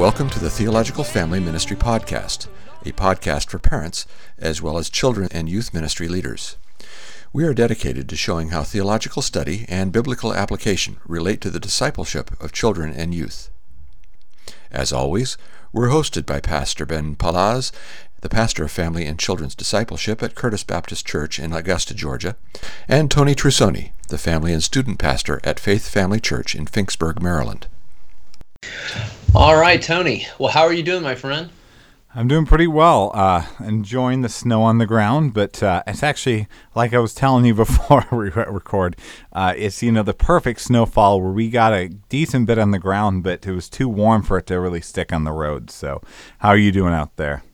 Welcome to the Theological Family Ministry Podcast, a podcast for parents as well as children and youth ministry leaders. We are dedicated to showing how theological study and biblical application relate to the discipleship of children and youth. As always, we're hosted by Pastor Ben Palaz, the pastor of family and children's discipleship at Curtis Baptist Church in Augusta, Georgia, and Tony Trusoni, the family and student pastor at Faith Family Church in Finksburg, Maryland. All right, Tony. Well, how are you doing, my friend? I'm doing pretty well. Uh, enjoying the snow on the ground, but uh, it's actually like I was telling you before we record. Uh, it's you know the perfect snowfall where we got a decent bit on the ground, but it was too warm for it to really stick on the road. So, how are you doing out there?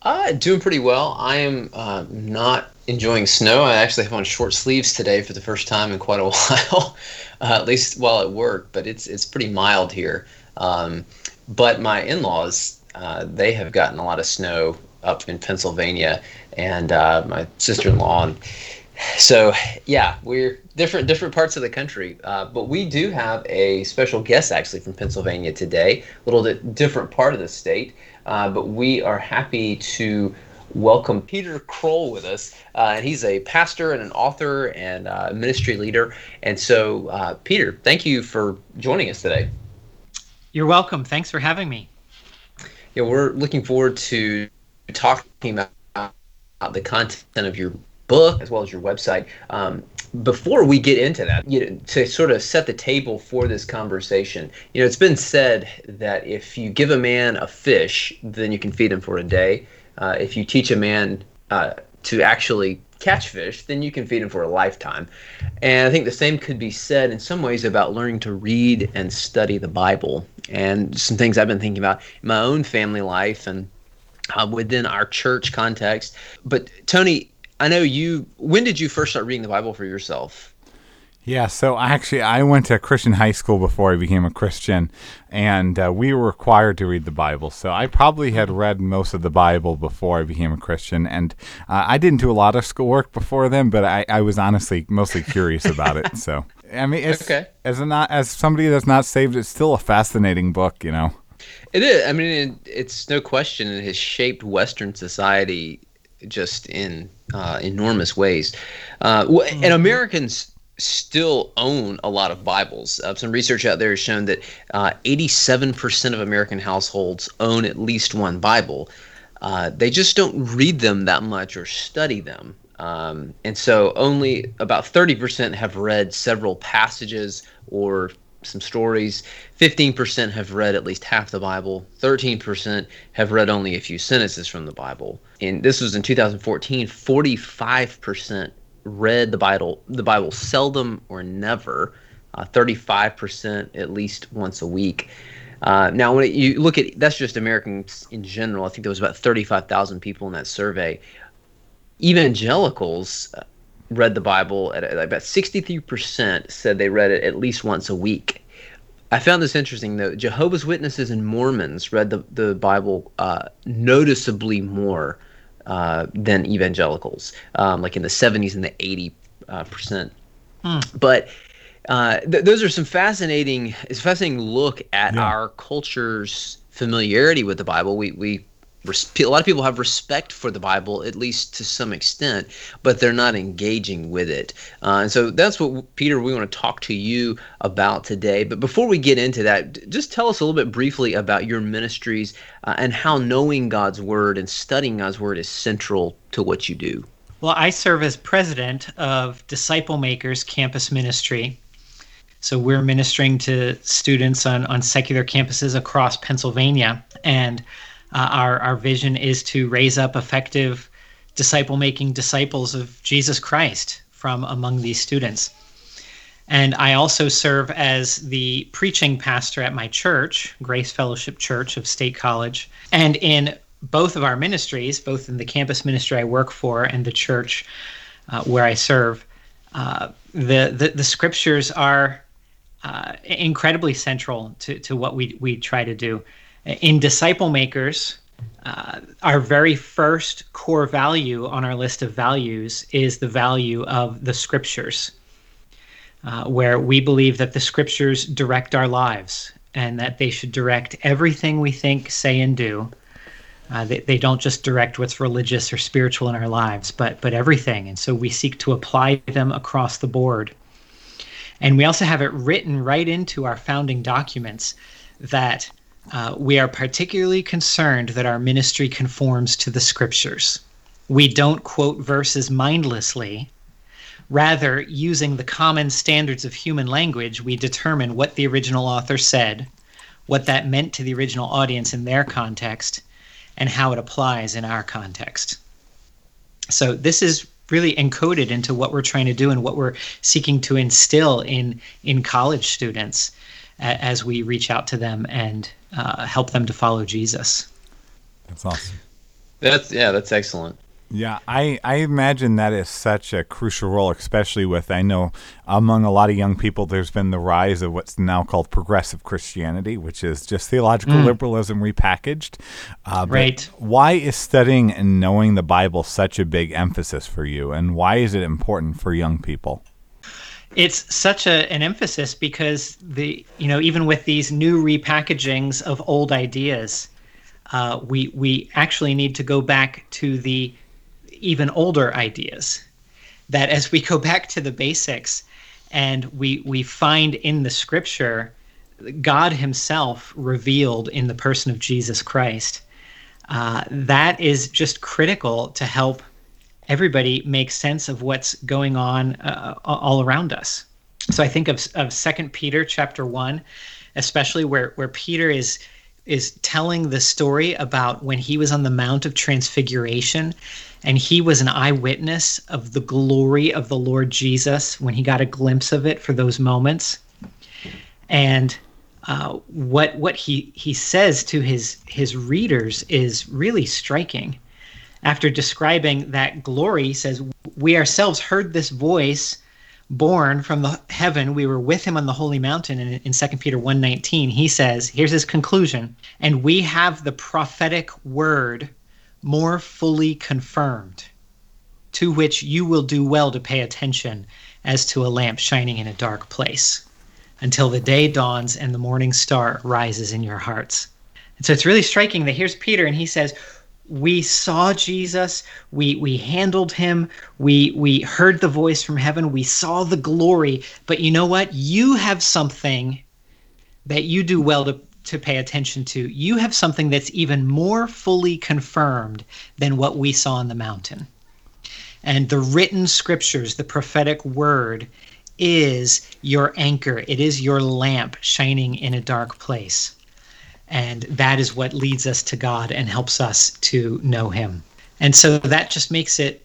Uh, doing pretty well. I am uh, not enjoying snow. I actually have on short sleeves today for the first time in quite a while, uh, at least while at work. But it's it's pretty mild here. Um, but my in-laws, uh, they have gotten a lot of snow up in Pennsylvania, and uh, my sister-in-law. And so yeah, we're different different parts of the country. Uh, but we do have a special guest actually from Pennsylvania today, a little bit different part of the state. Uh, but we are happy to welcome Peter Krol with us. Uh, and he's a pastor and an author and uh, ministry leader. And so, uh, Peter, thank you for joining us today. You're welcome. Thanks for having me. Yeah, we're looking forward to talking about the content of your book as well as your website. Um, before we get into that, you know, to sort of set the table for this conversation, you know, it's been said that if you give a man a fish, then you can feed him for a day. Uh, if you teach a man uh, to actually catch fish, then you can feed him for a lifetime. And I think the same could be said in some ways about learning to read and study the Bible. And some things I've been thinking about in my own family life and uh, within our church context. But Tony, I know you. When did you first start reading the Bible for yourself? Yeah, so actually, I went to Christian high school before I became a Christian, and uh, we were required to read the Bible. So I probably had read most of the Bible before I became a Christian, and uh, I didn't do a lot of schoolwork before then, but I, I was honestly mostly curious about it. So I mean, it's, okay. as a not as somebody that's not saved, it's still a fascinating book, you know. It is. I mean, it, it's no question it has shaped Western society just in uh, enormous ways. Uh, and mm-hmm. Americans still own a lot of Bibles. Uh, some research out there has shown that uh, 87% of American households own at least one Bible. Uh, they just don't read them that much or study them. Um, and so only about 30% have read several passages or some stories. 15% have read at least half the Bible. 13% have read only a few sentences from the Bible. And this was in 2014. 45% read the Bible, the Bible seldom or never. Uh, 35% at least once a week. Uh, now, when it, you look at that's just Americans in general. I think there was about 35,000 people in that survey. Evangelicals uh, read the Bible at, at about 63% said they read it at least once a week. I found this interesting though. Jehovah's Witnesses and Mormons read the, the Bible uh, noticeably more uh, than evangelicals, um, like in the 70s and the 80 uh, percent. Hmm. But uh, th- those are some fascinating, it's a fascinating look at yeah. our culture's familiarity with the Bible. We we a lot of people have respect for the Bible, at least to some extent, but they're not engaging with it. Uh, and so that's what, Peter, we want to talk to you about today. But before we get into that, just tell us a little bit briefly about your ministries uh, and how knowing God's Word and studying God's Word is central to what you do. Well, I serve as president of Disciple Makers Campus Ministry. So we're ministering to students on, on secular campuses across Pennsylvania. And uh, our our vision is to raise up effective disciple making disciples of Jesus Christ from among these students. And I also serve as the preaching pastor at my church, Grace Fellowship Church of State College. And in both of our ministries, both in the campus ministry I work for and the church uh, where I serve, uh, the, the, the scriptures are uh, incredibly central to, to what we, we try to do in disciple makers uh, our very first core value on our list of values is the value of the scriptures uh, where we believe that the scriptures direct our lives and that they should direct everything we think, say, and do. Uh, they, they don't just direct what's religious or spiritual in our lives, but but everything. And so we seek to apply them across the board. And we also have it written right into our founding documents that uh, we are particularly concerned that our ministry conforms to the scriptures. We don't quote verses mindlessly. Rather, using the common standards of human language, we determine what the original author said, what that meant to the original audience in their context, and how it applies in our context. So, this is really encoded into what we're trying to do and what we're seeking to instill in in college students as we reach out to them and uh, help them to follow Jesus. That's awesome. That's yeah, that's excellent. Yeah, I, I imagine that is such a crucial role, especially with, I know among a lot of young people, there's been the rise of what's now called progressive Christianity, which is just theological mm. liberalism repackaged. Uh, right. Why is studying and knowing the Bible such a big emphasis for you, and why is it important for young people? It's such a, an emphasis because the you know even with these new repackagings of old ideas, uh, we we actually need to go back to the even older ideas. That as we go back to the basics and we we find in the scripture God Himself revealed in the person of Jesus Christ, uh, that is just critical to help everybody make sense of what's going on uh, all around us. So I think of of Second Peter chapter one, especially where where Peter is is telling the story about when he was on the Mount of Transfiguration and he was an eyewitness of the glory of the Lord Jesus when he got a glimpse of it for those moments. And uh, what what he he says to his his readers is really striking. After describing that glory, says, "We ourselves heard this voice." born from the heaven we were with him on the holy mountain in, in 2 peter 1.19 he says here's his conclusion and we have the prophetic word more fully confirmed to which you will do well to pay attention as to a lamp shining in a dark place until the day dawns and the morning star rises in your hearts and so it's really striking that here's peter and he says we saw Jesus, we we handled him, we we heard the voice from heaven, we saw the glory, but you know what? You have something that you do well to to pay attention to. You have something that's even more fully confirmed than what we saw on the mountain. And the written scriptures, the prophetic word is your anchor. It is your lamp shining in a dark place. And that is what leads us to God and helps us to know Him. And so that just makes it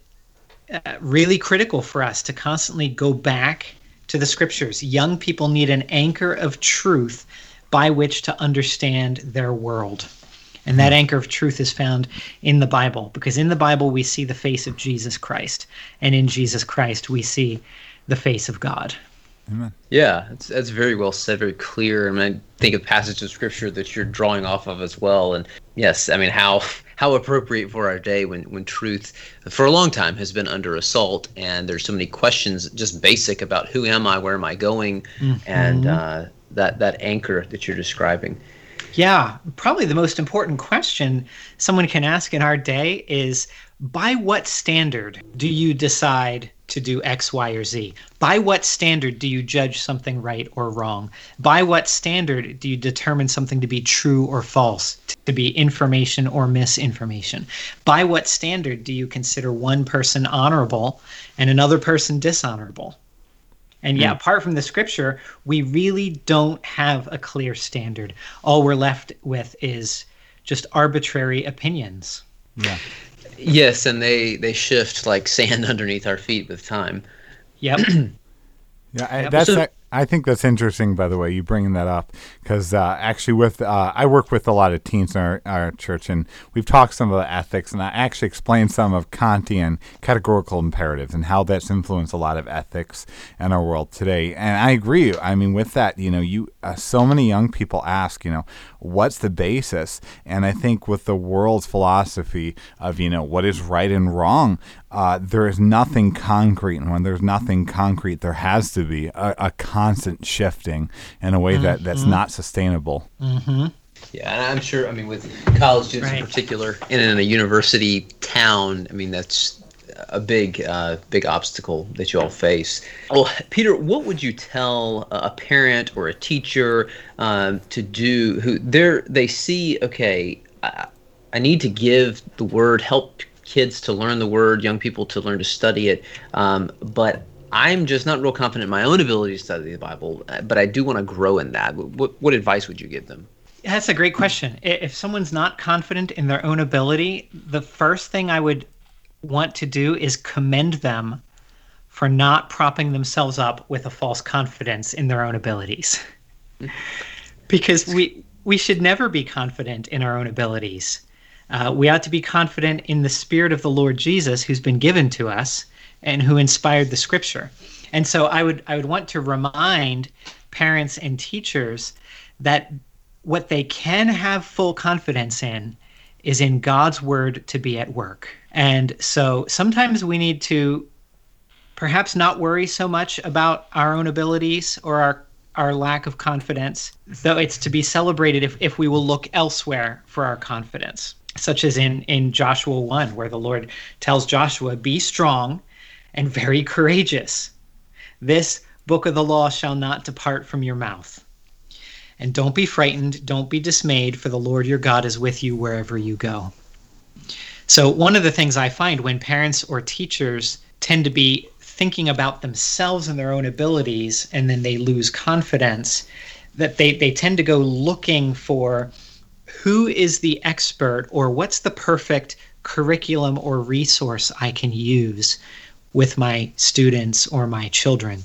uh, really critical for us to constantly go back to the scriptures. Young people need an anchor of truth by which to understand their world. And that anchor of truth is found in the Bible, because in the Bible we see the face of Jesus Christ, and in Jesus Christ we see the face of God. Amen. Yeah, it's, that's very well said, very clear. I mean, I think of passages of scripture that you're drawing off of as well. And yes, I mean, how how appropriate for our day when, when truth, for a long time, has been under assault, and there's so many questions, just basic about who am I, where am I going, mm-hmm. and uh, that that anchor that you're describing. Yeah, probably the most important question someone can ask in our day is by what standard do you decide to do X, Y, or Z? By what standard do you judge something right or wrong? By what standard do you determine something to be true or false, to be information or misinformation? By what standard do you consider one person honorable and another person dishonorable? And yeah, mm. apart from the scripture, we really don't have a clear standard. All we're left with is just arbitrary opinions. Yeah. Yes, and they they shift like sand underneath our feet with time. Yep. yeah, I, that's so, I think that's interesting, by the way, you bringing that up, because uh, actually, with uh, I work with a lot of teens in our, our, church, and we've talked some about ethics, and I actually explained some of Kantian categorical imperatives and how that's influenced a lot of ethics in our world today. And I agree. I mean, with that, you know, you uh, so many young people ask, you know, what's the basis? And I think with the world's philosophy of you know what is right and wrong, uh, there is nothing concrete, and when there's nothing concrete, there has to be a, a constant shifting in a way mm-hmm. that, that's not sustainable. Mm-hmm. Yeah, and I'm sure. I mean, with college students right. in particular, and in a university town, I mean that's a big, uh, big obstacle that you all face. Well, Peter, what would you tell a parent or a teacher um, to do who they they see? Okay, I, I need to give the word, help kids to learn the word, young people to learn to study it, um, but I'm just not real confident in my own ability to study the Bible, but I do want to grow in that. What, what advice would you give them? That's a great question. If someone's not confident in their own ability, the first thing I would want to do is commend them for not propping themselves up with a false confidence in their own abilities. because we we should never be confident in our own abilities. Uh, we ought to be confident in the Spirit of the Lord Jesus, who's been given to us and who inspired the Scripture. And so, I would I would want to remind parents and teachers that what they can have full confidence in is in God's word to be at work. And so sometimes we need to perhaps not worry so much about our own abilities or our our lack of confidence, though it's to be celebrated if, if we will look elsewhere for our confidence, such as in, in Joshua 1, where the Lord tells Joshua, Be strong and very courageous. This book of the law shall not depart from your mouth. And don't be frightened, don't be dismayed, for the Lord your God is with you wherever you go. So, one of the things I find when parents or teachers tend to be thinking about themselves and their own abilities, and then they lose confidence, that they, they tend to go looking for who is the expert or what's the perfect curriculum or resource I can use with my students or my children.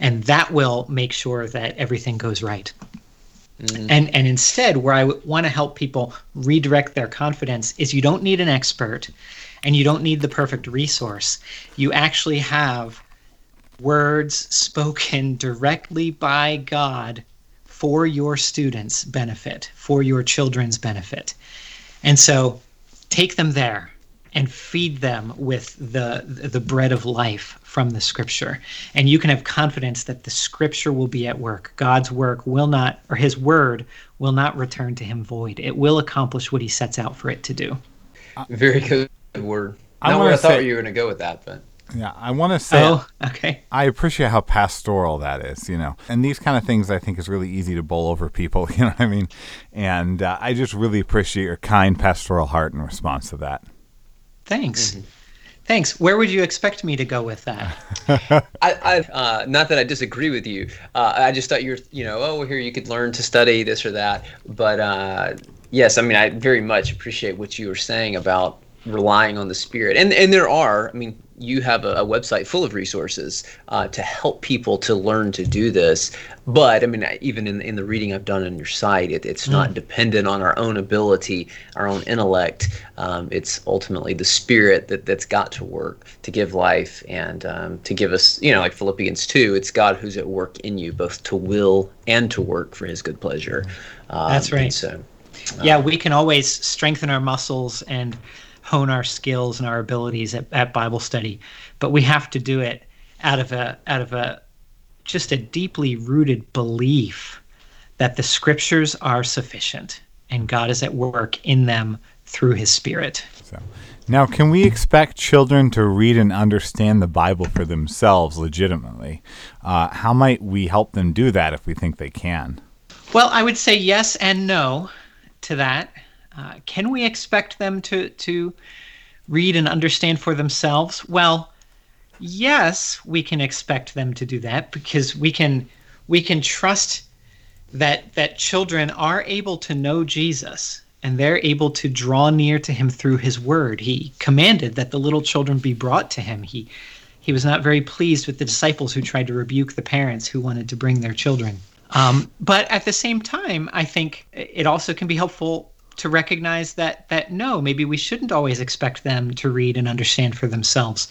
And that will make sure that everything goes right. Mm-hmm. And and instead, where I want to help people redirect their confidence is you don't need an expert, and you don't need the perfect resource. You actually have words spoken directly by God for your students' benefit, for your children's benefit. And so take them there and feed them with the the bread of life from the scripture. And you can have confidence that the scripture will be at work. God's work will not or his word will not return to him void. It will accomplish what he sets out for it to do. Very good word. I, I thought say, you were going to go with that but yeah, I want to say. Oh, okay. I appreciate how pastoral that is, you know, and these kind of things I think is really easy to bowl over people, you know what I mean? And uh, I just really appreciate your kind pastoral heart in response to that. Thanks. Mm-hmm. Thanks. Where would you expect me to go with that? I, I uh, not that I disagree with you. Uh, I just thought you're, you know, oh, here you could learn to study this or that. But uh, yes, I mean, I very much appreciate what you were saying about relying on the spirit and and there are i mean you have a, a website full of resources uh, to help people to learn to do this. But i mean even in, in the reading i've done on your site it, it's mm. not dependent on our own ability our own intellect. Um, it's ultimately the spirit that, that's got to work to give life and um, to give us you know like philippians 2 it's god who's at work in you both to will and to work for his good pleasure. Um, that's right. so yeah we can always strengthen our muscles and hone our skills and our abilities at, at Bible study, but we have to do it out of a out of a just a deeply rooted belief that the scriptures are sufficient and God is at work in them through his spirit. So, now, can we expect children to read and understand the Bible for themselves legitimately? Uh, how might we help them do that if we think they can? Well, I would say yes and no to that. Uh, can we expect them to to read and understand for themselves? Well, yes, we can expect them to do that because we can we can trust that that children are able to know Jesus and they're able to draw near to him through his word. He commanded that the little children be brought to him. He he was not very pleased with the disciples who tried to rebuke the parents who wanted to bring their children. Um, but at the same time, I think it also can be helpful to recognize that that no, maybe we shouldn't always expect them to read and understand for themselves.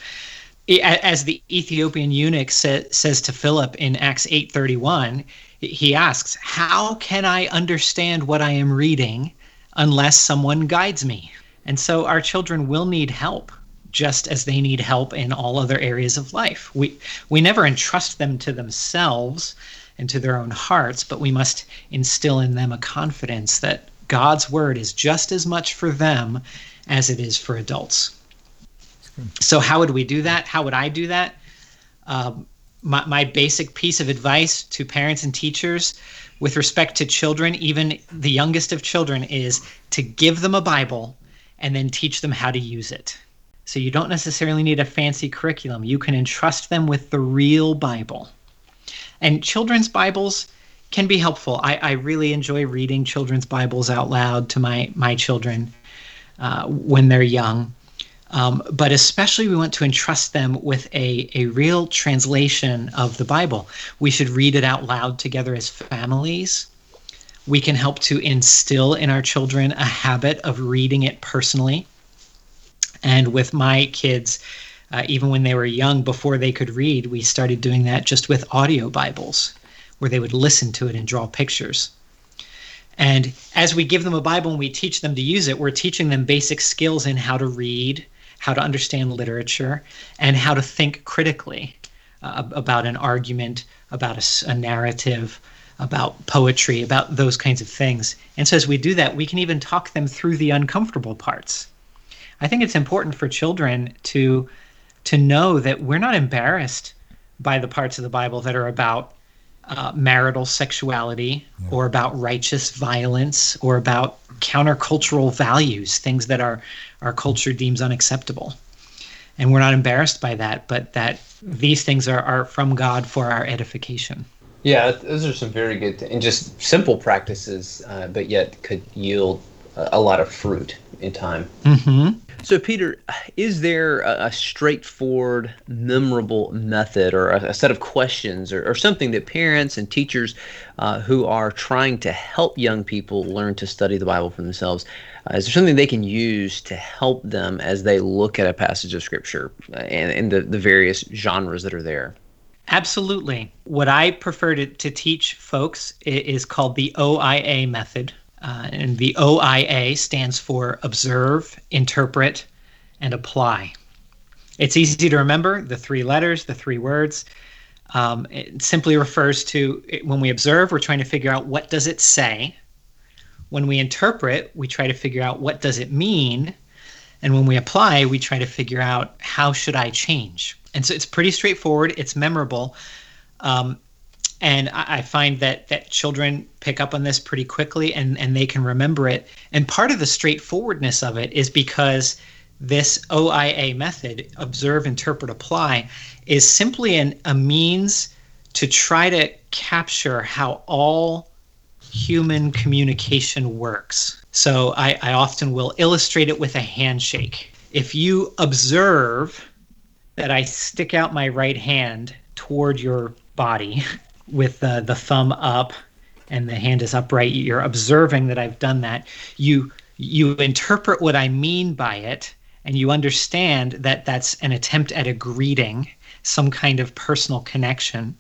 As the Ethiopian eunuch sa- says to Philip in Acts 8:31, he asks, "How can I understand what I am reading unless someone guides me?" And so our children will need help just as they need help in all other areas of life. We we never entrust them to themselves and to their own hearts, but we must instill in them a confidence that God's word is just as much for them as it is for adults. So, how would we do that? How would I do that? Um, my, my basic piece of advice to parents and teachers with respect to children, even the youngest of children, is to give them a Bible and then teach them how to use it. So you don't necessarily need a fancy curriculum. You can entrust them with the real Bible. And children's Bibles can be helpful. I, I really enjoy reading children's Bibles out loud to my, my children uh, when they're young. Um, but especially, we want to entrust them with a, a real translation of the Bible. We should read it out loud together as families. We can help to instill in our children a habit of reading it personally. And with my kids, uh, even when they were young, before they could read, we started doing that just with audio Bibles, where they would listen to it and draw pictures. And as we give them a Bible and we teach them to use it, we're teaching them basic skills in how to read, how to understand literature, and how to think critically uh, about an argument, about a, a, narrative, about poetry, about those kinds of things. And so as we do that, we can even talk them through the uncomfortable parts. I think it's important for children to to know that we're not embarrassed by the parts of the Bible that are about uh, marital sexuality yeah. or about righteous violence or about countercultural values, things that our, our culture deems unacceptable. And we're not embarrassed by that, but that these things are, are from God for our edification. Yeah, those are some very good and just simple practices, uh, but yet could yield a, a lot of fruit in time. Mm-hmm. So, Peter, is there a, straightforward, memorable method or a, a set of questions or, or, something that parents and teachers uh, who are trying to help young people learn to study the Bible for themselves, uh, is there something they can use to help them as they look at a passage of Scripture uh, and, and the, the various genres that are there? Absolutely. What I prefer to, to teach folks is called the OIA method uh, and the OIA stands for observe, interpret, and apply. It's easy to remember the three letters, the three words. Um, it simply refers to when we observe, we're trying to figure out what does it say. When we interpret, we try to figure out what does it mean. And when we apply, we try to figure out how should I change. And so it's pretty straightforward. It's memorable. Um, and I, find that that children pick up on this pretty quickly and and they can remember it. And part of the straightforwardness of it is because this OIA method observe interpret apply is simply an, a means to try to capture how all human communication works. So I, I often will illustrate it with a handshake. If you observe that I stick out my right hand toward your body with uh, the thumb up and the hand is upright you're observing that i've done that. You you interpret what i mean by it and you understand that that's an attempt at a greeting some kind of personal connection.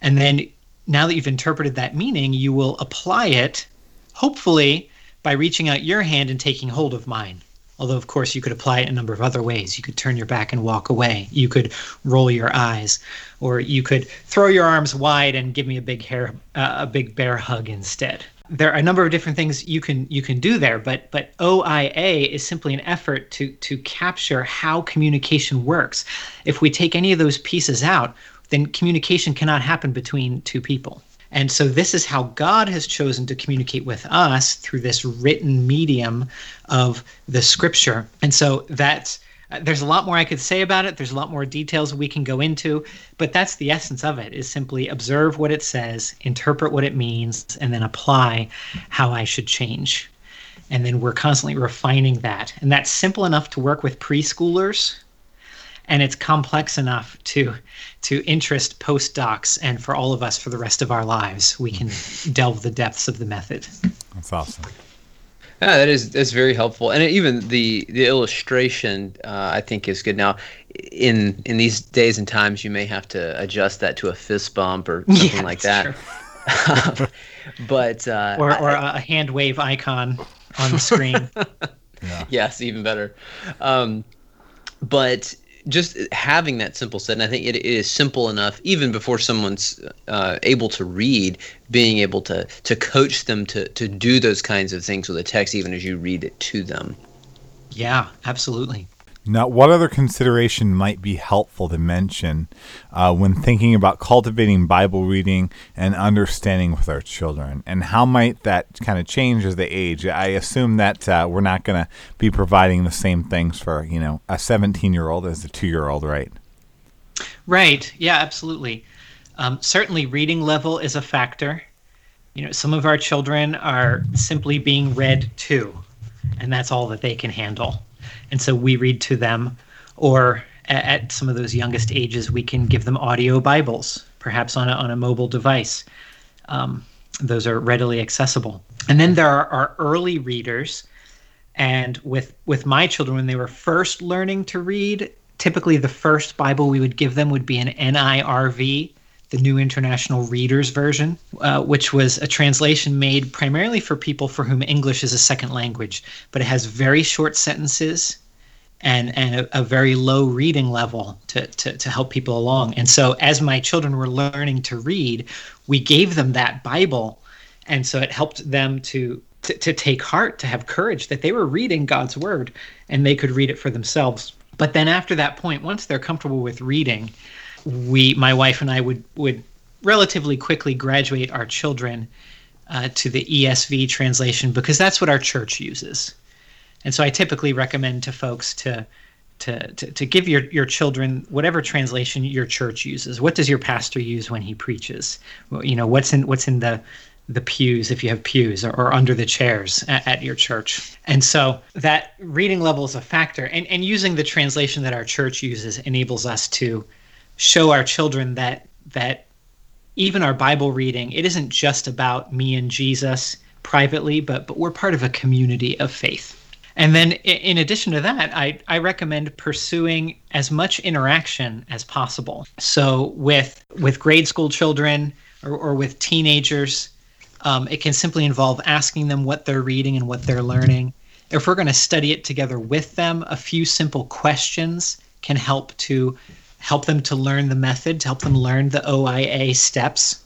And then now that you've interpreted that meaning you will apply it hopefully by reaching out your hand and taking hold of mine Although, of course, you could apply it a number of other ways. You could turn your back and walk away. You could roll your eyes, or you could throw your arms wide and give me a big hair, uh, a big bear hug instead. There are a number of different things you can you can do there, but but OIA is simply an effort to to capture how communication works. If we take any of those pieces out, then communication cannot happen between two people. And so this is how God has chosen to communicate with us through this written medium of the scripture. And so that's there's a lot more I could say about it. There's a lot more details we can go into, but that's the essence of it is simply observe what it says, interpret what it means, and then apply how I should change. And then we're constantly refining that. And that's simple enough to work with preschoolers and it's complex enough to to interest postdocs and for all of us for the rest of our lives we can delve the depths of the method that's awesome yeah, that is that's very helpful, and even the the illustration uh, I think is good. Now, in in these days and times, you may have to adjust that to a fist bump or something yeah, like that. but uh, or or I, a hand wave icon on the screen. yeah. Yes, even better. Um, but just having that simple set, and I think it, it is simple enough, even before someone's uh, able to read, being able to to coach them to to do those kinds of things with a text, even as you read it to them. Yeah, absolutely. Now, what other consideration might be helpful to mention uh, when thinking about cultivating Bible reading and understanding with our children? And how might that kind of change as they age? I assume that uh, we're not going to be providing the same things for, you know, a 17 year old as a two year old, right? Right. Yeah, absolutely. Um, certainly, reading level is a factor. You know, some of our children are simply being read to, and that's all that they can handle and so we read to them or at, at some of those youngest ages we can give them audio bibles perhaps on a, on a mobile device. Um, those are readily accessible. And then there are our early readers and with with my children when they were first learning to read typically the first bible we would give them would be an nirv the New International Reader's Version, uh, which was a translation made primarily for people for whom English is a second language, but it has very short sentences and and a, a, very low reading level to, to to help people along. And so as my children were learning to read, we gave them that Bible, and so it helped them to to, to take heart, to have courage that they were reading God's word and they could read it for themselves. But then after that point, once they're comfortable with reading, we my wife and I would would relatively quickly graduate our children uh, to the ESV translation because that's what our church uses. And so I typically recommend to folks to to, to, to give your, your children whatever translation your church uses. What does your pastor use when he preaches? You know, what's in what's in the the pews if you have pews or, or under the chairs at, at, your church. And so that reading level is a factor. And, and using the translation that our church uses enables us to show our children that that even our Bible reading, it isn't just about me and Jesus privately, but but we're part of a community of faith. And then, in addition to that, I, I recommend pursuing as much interaction as possible. So, with with grade school children or, or with teenagers, um, it can simply involve asking them what they're reading and what they're learning. If we're going to study it together with them, a few simple questions can help to help them to learn the method, to help them learn the OIA steps.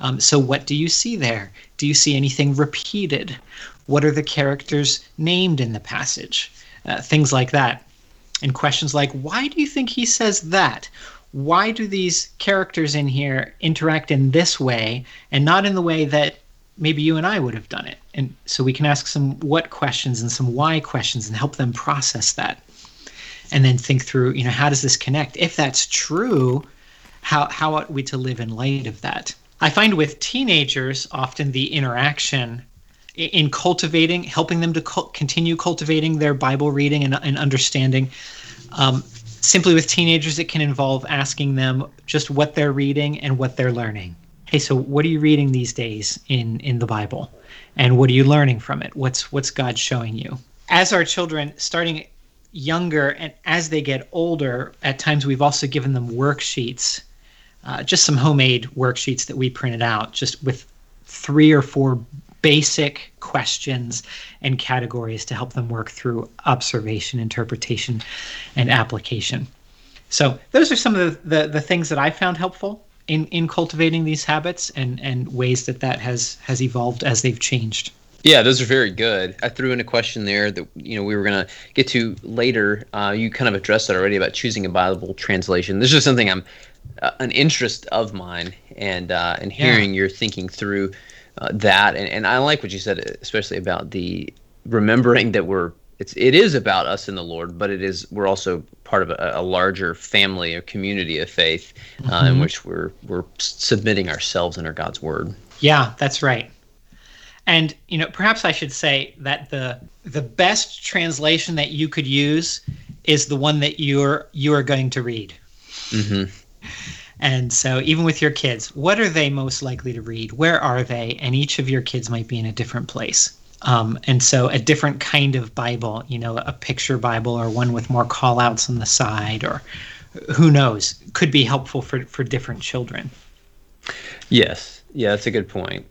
Um, so, what do you see there? Do you see anything repeated? What are the characters named in the passage? Uh, things like that. And questions like, why do you think he says that? Why do these characters in here interact in this way and not in the way that maybe you and I would have done it? And so we can ask some what questions and some why questions and help them process that. And then think through, you know, how does this connect? If that's true, how, how ought we to live in light of that? I find with teenagers, often the interaction in cultivating, helping them to continue cultivating their Bible reading and, and understanding. Um, simply with teenagers, it can involve asking them just what they're reading and what they're learning. Hey, so what are you reading these days in in the Bible, and what are you learning from it? What's what's God showing you? As our children starting younger and as they get older, at times we've also given them worksheets, uh, just some homemade worksheets that we printed out, just with three or four basic questions and categories to help them work through observation, interpretation, and application. So those are some of the, the, the things that I found helpful in, in cultivating these habits and, and ways that that has, has evolved as they've changed. Yeah, those are very good. I threw in a question there that you know we were going to get to later. Uh, you kind of addressed that already about choosing a Bible translation. This is something I'm uh, an interest of mine, and uh, and hearing yeah. your thinking through uh, that and, and I like what you said especially about the remembering that we're it's it is about us and the Lord but it is we're also part of a, a larger family or community of faith uh, mm-hmm. in which we're we're submitting ourselves under God's word yeah that's right and you know perhaps I should say that the the best translation that you could use is the one that you're you are going to read mm-hmm. And so, even with your kids, what are they most likely to read? Where are they? And each of your kids might be in a different place. Um, and so, a different kind of Bible, you know, a picture Bible or one with more call outs on the side, or who knows, could be helpful for, for different children. Yes. Yeah, that's a good point.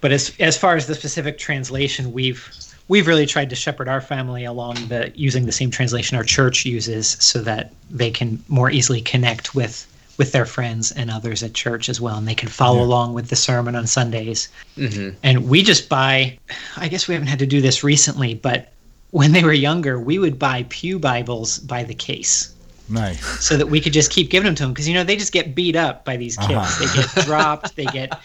But as, as far as the specific translation, we've we've really tried to shepherd our family along the using the same translation our church uses so that they can more easily connect with with their friends and others at church as well and they can follow yeah. along with the sermon on sundays mm-hmm. and we just buy i guess we haven't had to do this recently but when they were younger we would buy pew bibles by the case Nice. So that we could just keep giving them to them because you know they just get beat up by these kids. Uh-huh. They get dropped. They get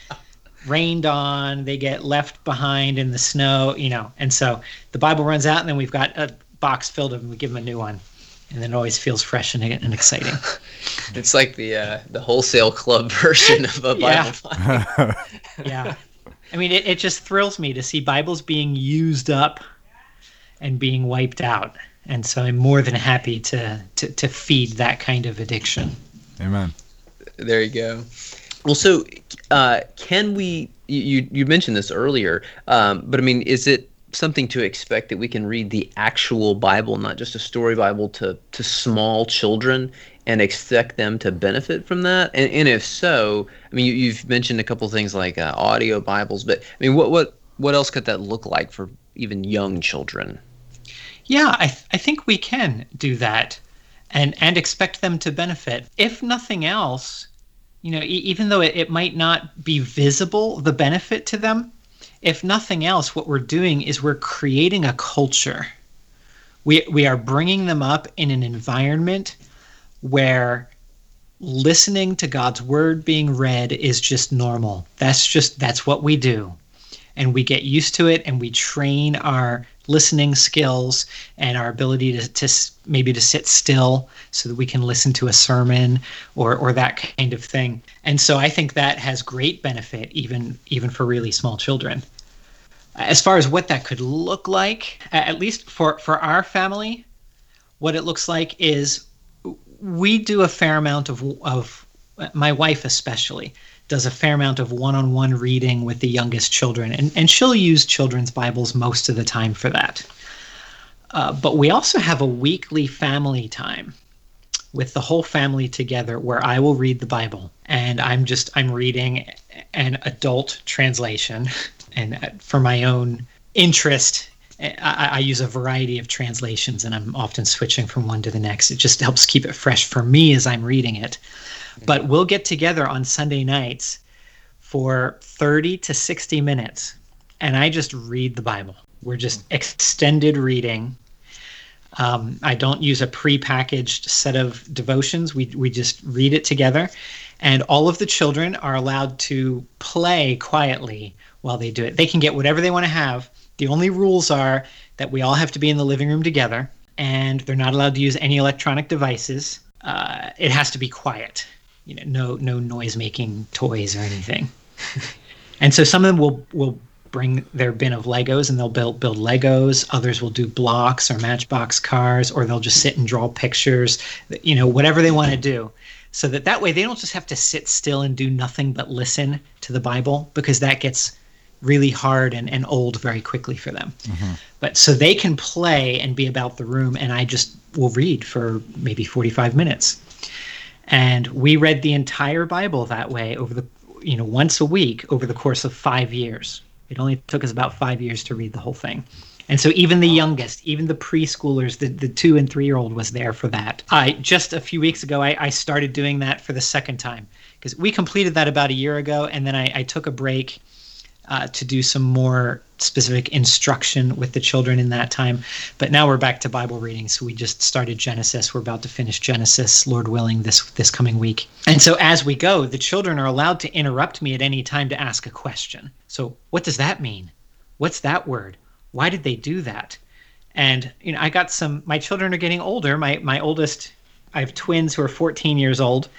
rained on, they get left behind in the snow, you know. And so the Bible runs out, and then we've got a box filled of them. We give them a new one, and then it always feels fresh and, and exciting. it's like the uh, the wholesale club version of a Bible. Yeah. yeah. I mean, it, it just thrills me to see Bibles being used up and being wiped out. And so I'm more than happy to, to, to feed that kind of addiction. Amen. There you go. Well, so uh, can we? You you mentioned this earlier, um, but I mean, is it something to expect that we can read the actual Bible, not just a story Bible, to to small children and expect them to benefit from that? And, and if so, I mean, you, have mentioned a couple things like uh, audio Bibles, but I mean, what what what else could that look like for even young children? Yeah, I th- I think we can do that, and and expect them to benefit. If nothing else you know, e- even though it, it might not be visible, the benefit to them, if nothing else, what we're doing is we're creating a culture. We, we are bringing them up in an environment where listening to God's word being read is just normal. That's just, that's what we do. And we get used to it and we train our listening skills and our ability to, to maybe to sit still so that we can listen to a sermon or or that kind of thing and so i think that has great benefit even even for really small children as far as what that could look like at least for for our family what it looks like is we do a fair amount of of my wife especially does a fair amount of one-on-one reading with the youngest children, and, and she'll use children's Bibles most of the time for that. Uh, but we also have a weekly family time with the whole family together where I will read the Bible and I'm just I'm reading an adult translation and uh, for my own interest I, I, use a variety of translations and I'm often switching from one to the next. It just helps keep it fresh for me as I'm reading it. But we'll get together on Sunday nights for 30 to 60 minutes and I just read the Bible. We're just extended reading. Um, I don't use a pre-packaged set of devotions. We we just read it together, and all of the children are allowed to play quietly while they do it. They can get whatever they want to have. The only rules are that we all have to be in the living room together, and they're not allowed to use any electronic devices. Uh, it has to be quiet you know no no noise making toys or anything and so some of them will will bring their bin of legos and they'll build build legos others will do blocks or matchbox cars or they'll just sit and draw pictures you know whatever they want to do so that that way they don't just have to sit still and do nothing but listen to the bible because that gets really hard and, and old very quickly for them mm-hmm. but so they can play and be about the room and i just will read for maybe 45 minutes and we read the entire Bible that way over the, you know, once a week over the course of five years. It only took us about five years to read the whole thing. And so even the youngest, even the preschoolers, the, the two and three year old was there for that. I just a few weeks ago, I, I started doing that for the second time because we completed that about a year ago. And then I, I took a break uh, to do some more specific instruction with the children in that time. But now we're back to Bible reading. So we just started Genesis. We're about to finish Genesis, Lord willing, this this coming week. And so as we go, the children are allowed to interrupt me at any time to ask a question. So what does that mean? What's that word? Why did they do that? And you know, I got some my children are getting older. My my oldest I have twins who are 14 years old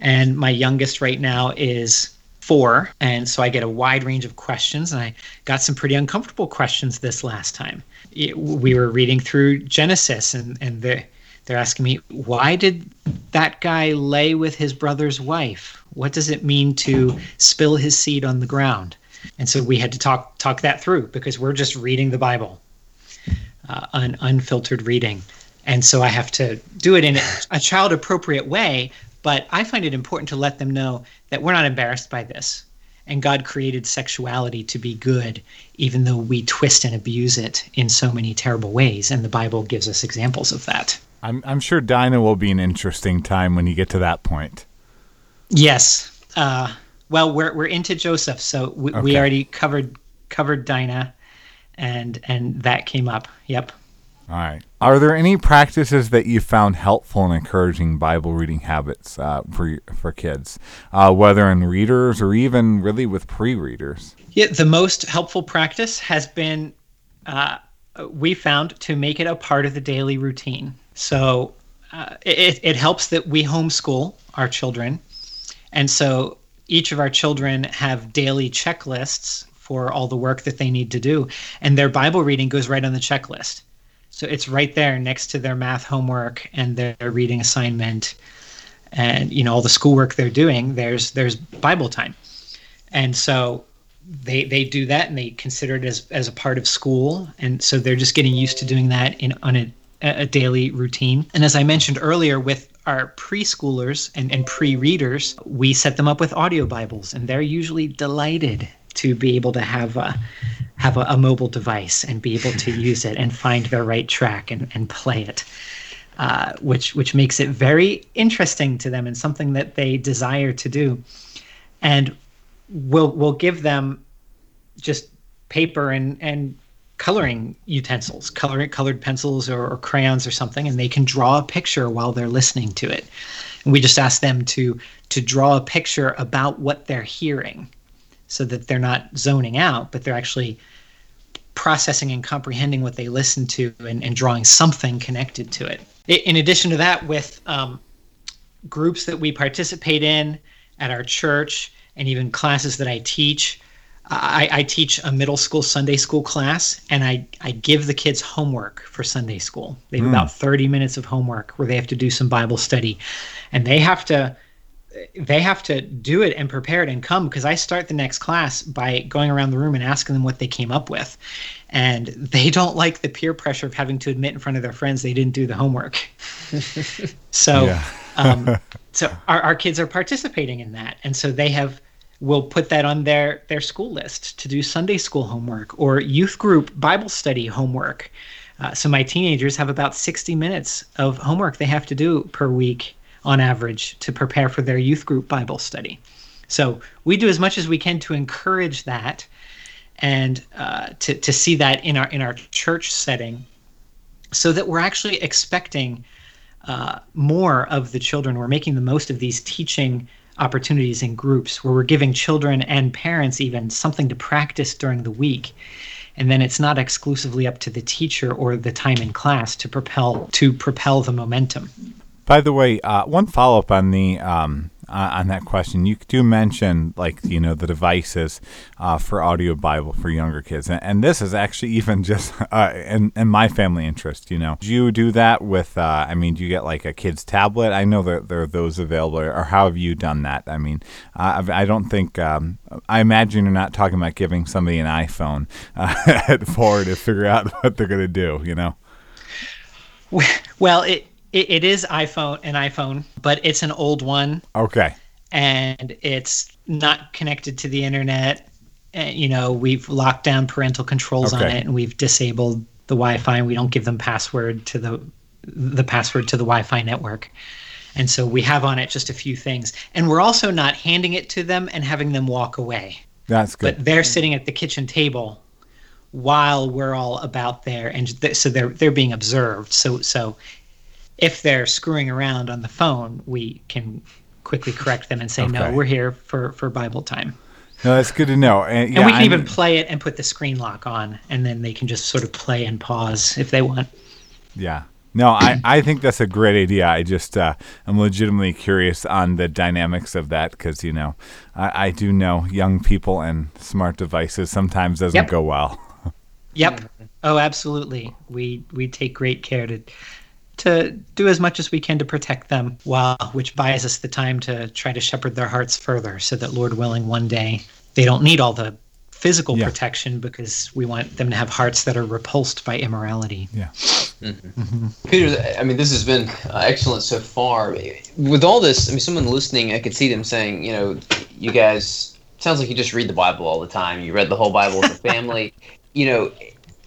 and my youngest right now is four. And so I get a wide range of questions, and I got some pretty uncomfortable questions this last time. It, we were reading through Genesis, and, and they're, they're asking me, why did that guy lay with his brother's wife? What does it mean to spill his seed on the ground? And so we had to talk talk that through because we're just reading the Bible, uh, an unfiltered reading. And so I have to do it in a child appropriate way, but I find it important to let them know that we're not embarrassed by this and God created sexuality to be good, even though we twist and abuse it in so many terrible ways. And the Bible gives us examples of that. I'm, I'm sure Dinah will be an interesting time when you get to that point. Yes. Uh, well, we're, we're into Joseph, so we, Okay. we already covered covered Dinah, and and that came up. Yep. All right. Are there any practices that you found helpful in encouraging Bible reading habits uh, for for kids, uh, whether in readers or even really with pre-readers? Yeah, the most helpful practice has been uh, we found to make it a part of the daily routine. So uh, it, it helps that we homeschool our children. And so each of our children have daily checklists for all the work that they need to do. And their Bible reading goes right on the checklist. So it's right there next to their math homework and their reading assignment. And you know all the schoolwork they're doing there's there's bible time. And so they they do that and they consider it as as a part of school. And so they're just getting used to doing that in on a, a daily routine. And as i mentioned earlier with our preschoolers and, and pre-readers we set them up with audio bibles and they're usually delighted to be able to have a have a, a mobile device and be able to use it and find the right track and, and play it uh, which which makes it very interesting to them and something that they desire to do and we'll we'll give them just paper and and coloring utensils, coloring colored pencils or, or crayons or something, and they can draw a picture while they're listening to it. And we just ask them to to draw a picture about what they're hearing, so that they're not zoning out, but they're actually processing and comprehending what they listen to and, and drawing something connected to it. In addition to that, with um, groups that we participate in at our church and even classes that I teach. I, I teach a middle school Sunday school class, and I, I give the kids homework for Sunday school. They have about 30 minutes of homework where they have to do some Bible study, and they have to they have to do it and prepare it and come because I start the next class by going around the room and asking them what they came up with. And they don't like the peer pressure of having to admit in front of their friends they didn't do the homework. so um, so our, our kids are participating in that and so they have will put that on their their school list to do sunday school homework or youth group bible study homework uh, so my teenagers have about 60 minutes of homework they have to do per week on average to prepare for their youth group bible study so we do as much as we can to encourage that and uh, to, to see that in our in our church setting so that we're actually expecting uh, more of the children. We're making the most of these teaching opportunities in groups where we're giving children and parents even something to practice during the week. And then it's not exclusively up to the teacher or the time in class to propel to propel the momentum. By the way, uh, one follow up on the um, uh, on that question. You do mention like you know the devices uh, for audio Bible for younger kids, and, and this is actually even just uh, in, in my family interest. You know, do you do that with? Uh, I mean, do you get like a kid's tablet? I know that there are those available, or how have you done that? I mean, uh, I don't think. Um, I imagine you're not talking about giving somebody an iPhone uh, at four to figure out what they're going to do. You know. Well, it, it, it is iPhone an iPhone, but it's an old one Okay. and it's not connected to the internet. And, you know, we've locked down parental controls on it and we've disabled the Wi-Fi. And we don't give them password to the the password to the Wi-Fi network. And so we have on it just a few things. And we're also not handing it to them and having them walk away. That's good. But they're sitting at the kitchen table while we're all about there and th- so they're they're being observed. So so if they're screwing around on the phone, we can quickly correct them and say, Okay. "No, we're here for for Bible time." no, that's good to know. And, And we can I even play it and put the screen lock on, and then they can just sort of play and pause if they want. Yeah. No, I, I think that's a great idea. I just uh, I'm legitimately curious on the dynamics of that because you know I, I do know young people and smart devices sometimes doesn't Yep. go well. Yep. Oh, absolutely. We we take great care to to do as much as we can to protect them, while which buys us the time to try to shepherd their hearts further, so that Lord willing, one day they don't need all the physical Yeah. protection because we want them to have hearts that are repulsed by immorality. Yeah. Peter, I mean, this has been uh, excellent so far. With all this, I mean, someone listening, I could see them saying, you know, you guys sounds like you just read the Bible all the time. You read the whole Bible as a family. you know,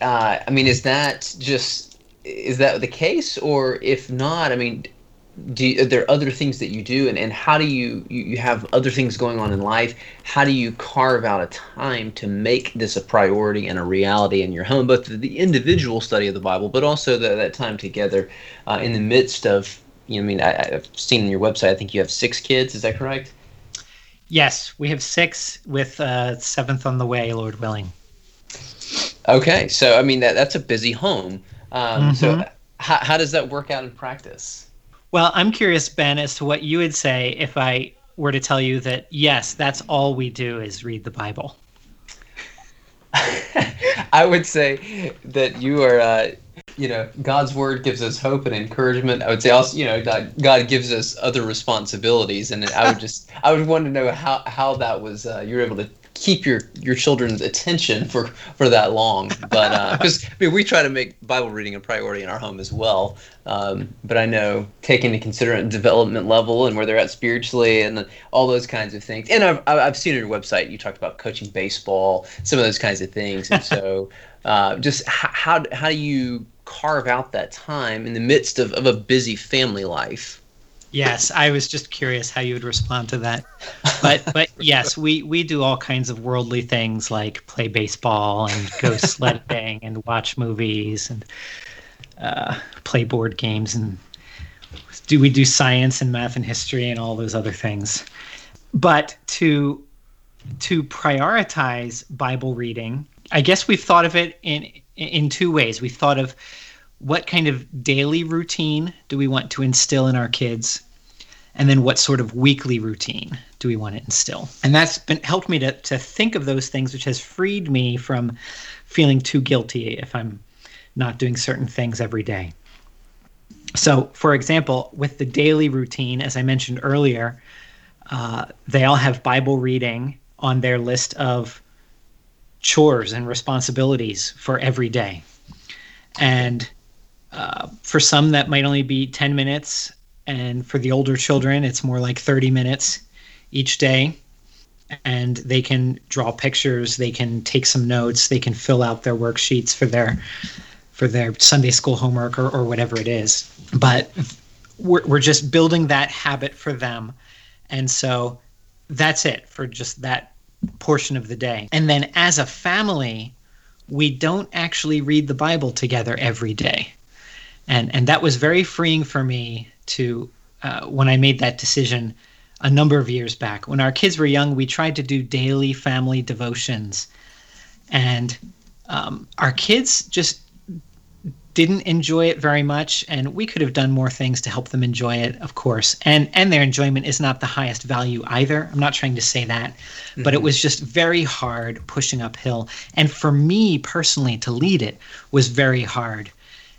uh, I mean, is that just is that the case, or if not, I mean, do you, are there other things that you do, and, and how do you, you you have other things going on in life? How do you carve out a time to make this a priority and a reality in your home, both the individual study of the Bible, but also the, that time together uh, in the midst of you know, I mean, I, have seen on your website. I think you have six kids. Is that correct? Yes, we have six, with uh, seventh on the way, Lord willing. Okay, so I mean that that's a busy home. Um, mm-hmm. So how how does that work out in practice? Well, I'm curious, Ben, as to what you would say if I were to tell you that yes, that's all we do is read the Bible. I would say that you are uh, you know, God's word gives us hope and encouragement. I would say also, you know, God, God gives us other responsibilities, and I would just, I would want to know how how that was. Uh, you were able to keep your your children's attention for for that long but because uh, i mean we try to make bible reading a priority in our home as well um, but i know taking into consideration development level and where they're at spiritually and all those kinds of things and i've, I've seen your website you talked about coaching baseball some of those kinds of things and so uh, just how, how do you carve out that time in the midst of, of a busy family life. Yes, I was just curious how you would respond to that. But but yes, we we do all kinds of worldly things like play baseball and go sledding and watch movies and uh, play board games and do we do science and math and history and all those other things. But to to prioritize Bible reading, I guess we've thought of it in in two ways. We thought of what kind of daily routine do we want to instill in our kids, and then what sort of weekly routine do we want to instill. And that's been helped me to to think of those things, which has freed me from feeling too guilty if I'm not doing certain things every day. So, for example, with the daily routine, as I mentioned earlier, uh, they all have Bible reading on their list of chores and responsibilities for every day. And uh, for some, that might only be 10 minutes. And for the older children, it's more like 30 minutes each day. And they can draw pictures, they can take some notes, they can fill out their worksheets for their for their Sunday school homework or, or whatever it is. But we're, we're just building that habit for them. And so that's it for just that portion of the day. And then as a family, we don't actually read the Bible together every day. And, and that was very freeing for me to, uh, when I made that decision a number of years back. When our kids were young, we tried to do daily family devotions. And um, our kids just didn't enjoy it very much and we could have done more things to help them enjoy it of course and and their enjoyment is not the highest value either i'm not trying to say that mm-hmm. but it mm-hmm. was just very hard pushing uphill and for me personally to lead it was very hard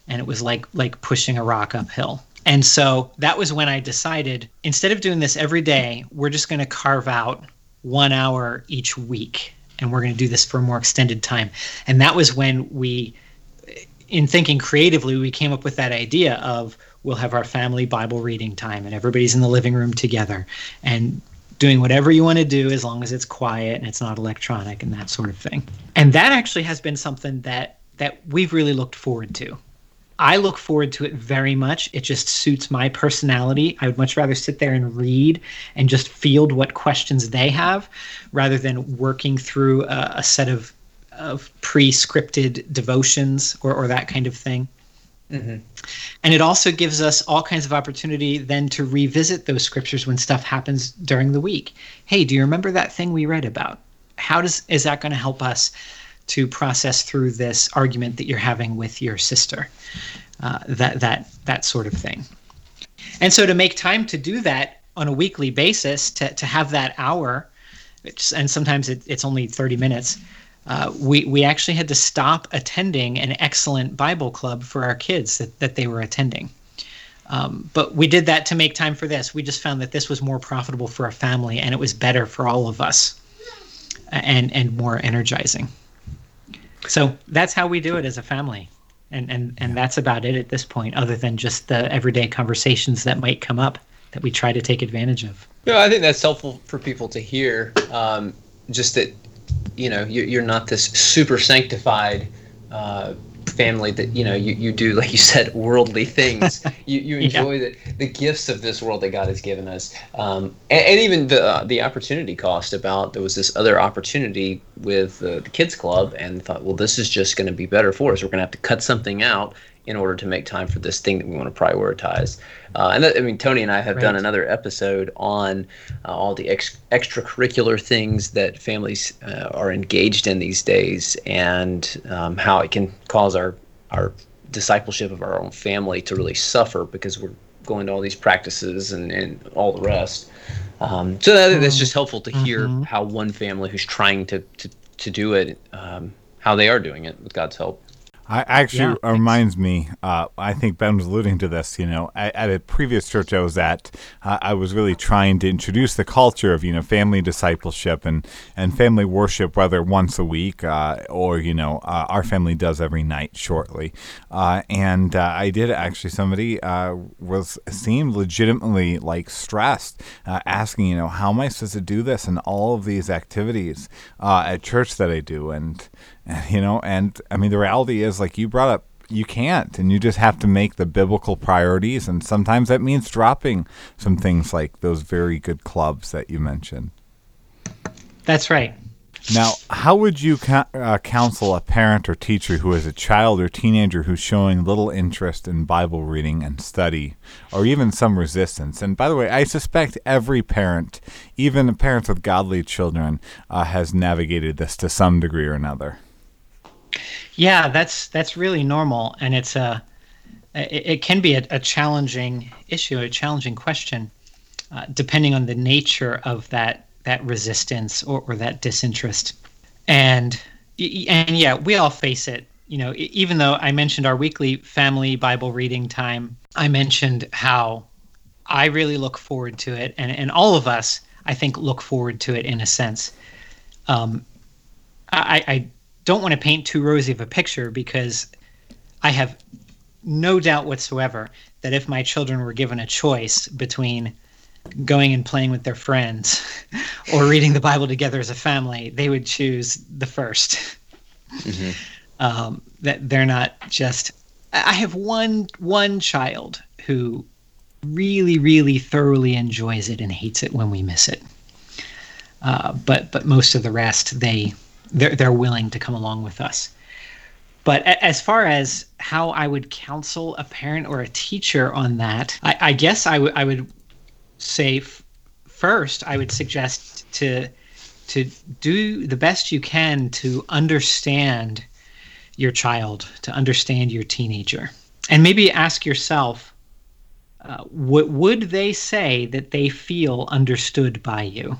and it was like like pushing a rock uphill and so that was when i decided instead of doing this every day we're just going to carve out one hour each week and we're going to do this for a more extended time and that was when we in thinking creatively, we came up with that idea of we'll have our family Bible reading time and everybody's in the living room together and doing whatever you want to do as long as it's quiet and it's not electronic and that sort of thing. And that actually has been something that that we've really looked forward to. I look forward to it very much. It just suits my personality. I would much rather sit there and read and just field what questions they have rather than working through a, a set of of pre-scripted devotions or, or that kind of thing. Mm-hmm. And it also gives us all kinds of opportunity then to revisit those scriptures when stuff happens during the week. Hey, do you remember that thing we read about? How does is that going to help us to process through this argument that you're having with your sister? Uh, that that that sort of thing. And so to make time to do that on a weekly basis, to to have that hour, and sometimes it, it's only 30 minutes uh, we we actually had to stop attending an excellent Bible club for our kids that, that they were attending. Um, but we did that to make time for this. We just found that this was more profitable for our family and it was better for all of us and and more energizing. So that's how we do it as a family. And and and that's about it at this point, other than just the everyday conversations that might come up that we try to take advantage of. No, I think that's helpful for people to hear. Um, just that you know you're not this super sanctified uh, family that you know you, you do like you said worldly things. You, you enjoy yeah. the, the gifts of this world that god has given us. Um, and, and, even the uh, the opportunity cost about there was this other opportunity with uh, the kids club and thought well this is just going to be better for us. We're going to have to cut something out in order to make time for this thing that we want to prioritize. Uh, and that, I mean, Tony and I have right. done another episode on uh, all the ex- extracurricular things that families uh, are engaged in these days, and um, how it can cause our our discipleship of our own family to really suffer because we're going to all these practices and, and all the rest. Um, so that, that's just helpful to hear mm-hmm. how one family who's trying to to, to do it, um, how they are doing it with God's help. I actually yeah, reminds me. Uh, I think Ben was alluding to this. You know, at, at a previous church I was at, uh, I was really trying to introduce the culture of you know family discipleship and and family worship, whether once a week uh, or you know uh, our family does every night shortly. Uh, and uh, I did actually. Somebody was seemed legitimately like stressed, asking you know how am I supposed to do this and all of these activities at church that I do and you know, and I mean, the reality is, like you brought up, you can't, and you just have to make the biblical priorities, and sometimes that means dropping some things like those very good clubs that you mentioned. That's right. Now, how would you uh, counsel a parent or teacher who has a child or teenager who's showing little interest in Bible reading and study, or even some resistance? And by the way, I suspect every parent, even parents with godly children, uh, has navigated this to some degree or another. Yeah, that's that's really normal, and it's a it, it can be a, a, challenging issue, a challenging question, uh, depending on the nature of that that resistance or, or that disinterest. And and yeah, we all face it. You know, even though I mentioned our weekly family Bible reading time, I mentioned how I really look forward to it, and and all of us, I think, look forward to it in a sense. Um, I, I don't want to paint too rosy of a picture because I have no doubt whatsoever that if my children were given a choice between going and playing with their friends or reading the Bible together as a family, they would choose the 1st mm-hmm. um, that they're not just. I have one one child who really, really thoroughly enjoys it and hates it when we miss it. Uh, but but most of the rest they they're they're willing to come along with us. But as far as how I would counsel a parent or a teacher on that, I, I guess I would would say f- first I would suggest to to do the best you can to understand your child, to understand your teenager, and maybe ask yourself, uh, what would they say that they feel understood by you?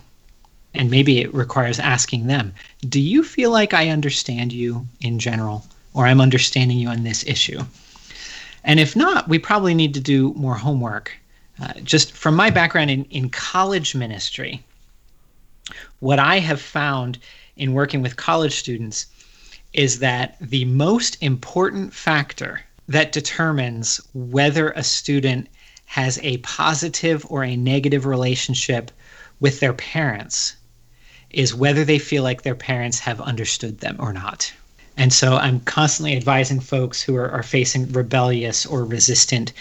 And maybe it requires asking them do you feel like i understand you in general or i'm understanding you on this issue? And if not we probably need to do more homework. Uh, just from my background in, in college ministry what i have found in working with college students is that the most important factor that determines whether a student has a positive or a negative relationship with their parents is whether they feel like their parents have understood them or not. And so I'm constantly advising folks who are, are facing rebellious or resistant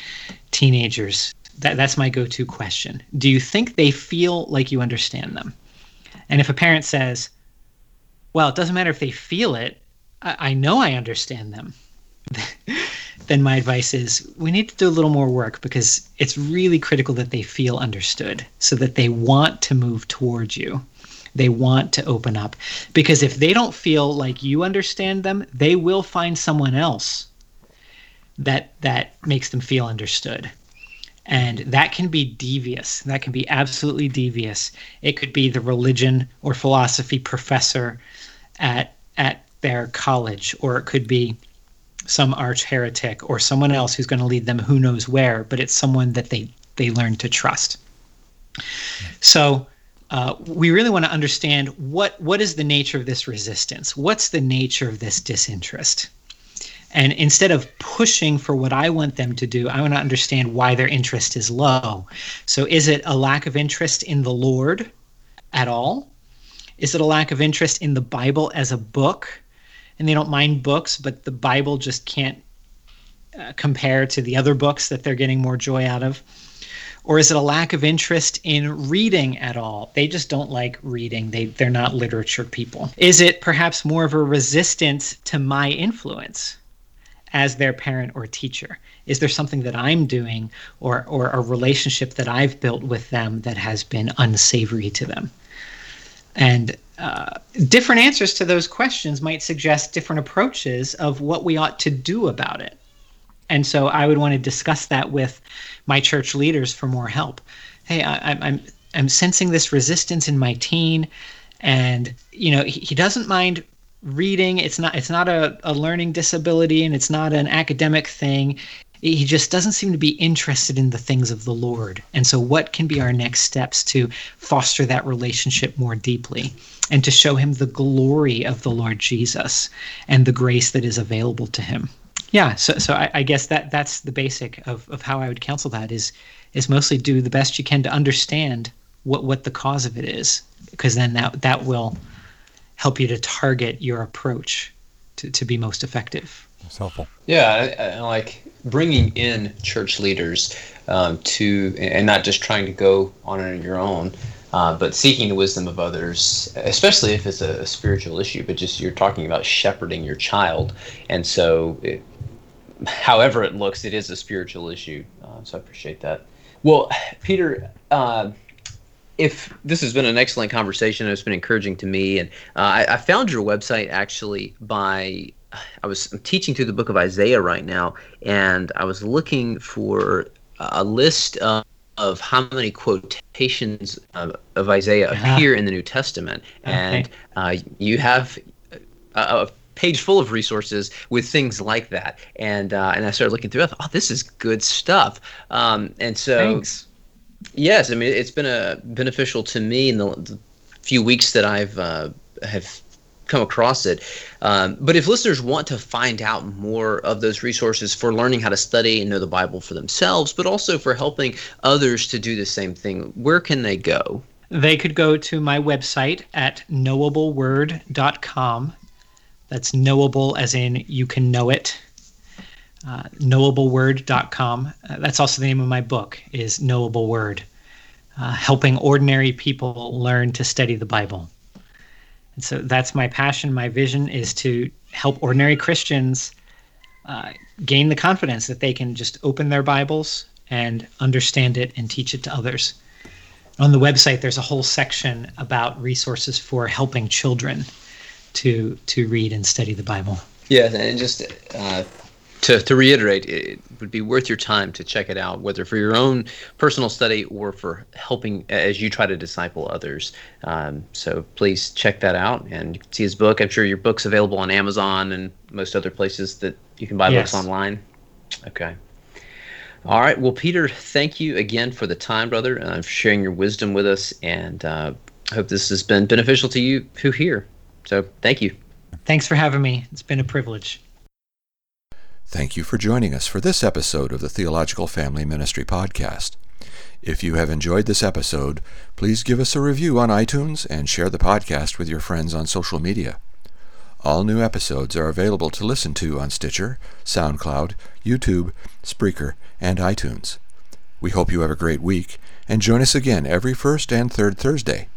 teenagers. That, that's my go to question. Do you think they feel like you understand them? And if a parent says, well, it doesn't matter if they feel it, I, I know I understand them, then my advice is we need to do a little more work because it's really critical that they feel understood so that they want to move towards you they want to open up. Because if they don't feel like you understand them, they will find someone else that that makes them feel understood. And that can be devious. That can be absolutely devious. It could be the religion or philosophy professor at at their college, or it could be some arch heretic or someone else who's going to lead them who knows where, but it's someone that they they learn to trust. So uh, we really want to understand what what is the nature of this resistance what's the nature of this disinterest and instead of pushing for what i want them to do i want to understand why their interest is low so is it a lack of interest in the lord at all Is it a lack of interest in the Bible as a book? And they don't mind books, but the Bible just can't uh, compare to the other books that they're getting more joy out of? Or is it a lack of interest in reading at all? They just don't like reading. They, they're not literature people. Is it perhaps more of a resistance to my influence as their parent or teacher? Is there something that I'm doing or, or a relationship that I've built with them that has been unsavory to them? And uh, different answers to those questions might suggest different approaches of what we ought to do about it. And so I would want to discuss that with my church leaders for more help. Hey, I, am I'm I'm sensing this resistance in my teen, and you know he, he doesn't mind reading. It's not it's not a, a learning disability, and it's not an academic thing. He just doesn't seem to be interested in the things of the Lord. And so, what can be our next steps to foster that relationship more deeply and to show him the glory of the Lord Jesus and the grace that is available to him? Yeah so, so I, I, guess that that's the basic of, of how i would counsel that is is mostly do the best you can to understand what what the cause of it is because then that that will help you to target your approach to, to be most effective that's helpful yeah I, I like bringing in church leaders um, to and not just trying to go on it on your own uh, but seeking the wisdom of others, especially if it's a, a, spiritual issue, but just you're talking about shepherding your child. And so it, however it looks, it is a spiritual issue. Uh, so I appreciate that. Well, Peter, uh, if this has been an excellent conversation, it's been encouraging to me, and uh, I, I, found your website actually by I was teaching through the book of Isaiah right now, and I was looking for a list of, of how many quotations of, of Isaiah uh-huh. appear in the New Testament, and okay. Uh, you have a, a page full of resources with things like that. And uh, and I started looking through. I thought, oh, this is good stuff. Um, and so, Thanks. yes, I mean, it's been a beneficial to me in the, the few weeks that I've uh, have come across it. Um, but if listeners want to find out more of those resources for learning how to study and know the Bible for themselves, but also for helping others to do the same thing, where can they go? They could go to my website at knowableword.com that's knowable as in you can know it. Uh, knowableword.com. Uh, that's also the name of my book is Knowable Word, uh, helping ordinary people learn to study the Bible. And so that's my passion. My vision is to help ordinary Christians uh, gain the confidence that they can just open their Bibles and understand it and teach it to others. On the website, there's a whole section about resources for helping children to to read and study the Bible. Yeah, and just uh, to to reiterate, it would be worth your time to check it out, whether for your own personal study or for helping as you try to disciple others. Um, so please check that out, and you can see his book. I'm sure your book's available on Amazon and most other places that you can buy yes. books online. Okay. All right. Well, Peter, thank you again for the time, brother, uh, for sharing your wisdom with us, and uh, hope this has been beneficial to you who hear. So thank you. Thanks for having me. It's been a privilege. Thank you for joining us for this episode of the Theological Family Ministry Podcast. If you have enjoyed this episode, please give us a review on iTunes and share the podcast with your friends on social media. All new episodes are available to listen to on Stitcher, SoundCloud, YouTube, Spreaker, and iTunes. We hope you have a great week and join us again every first and third Thursday.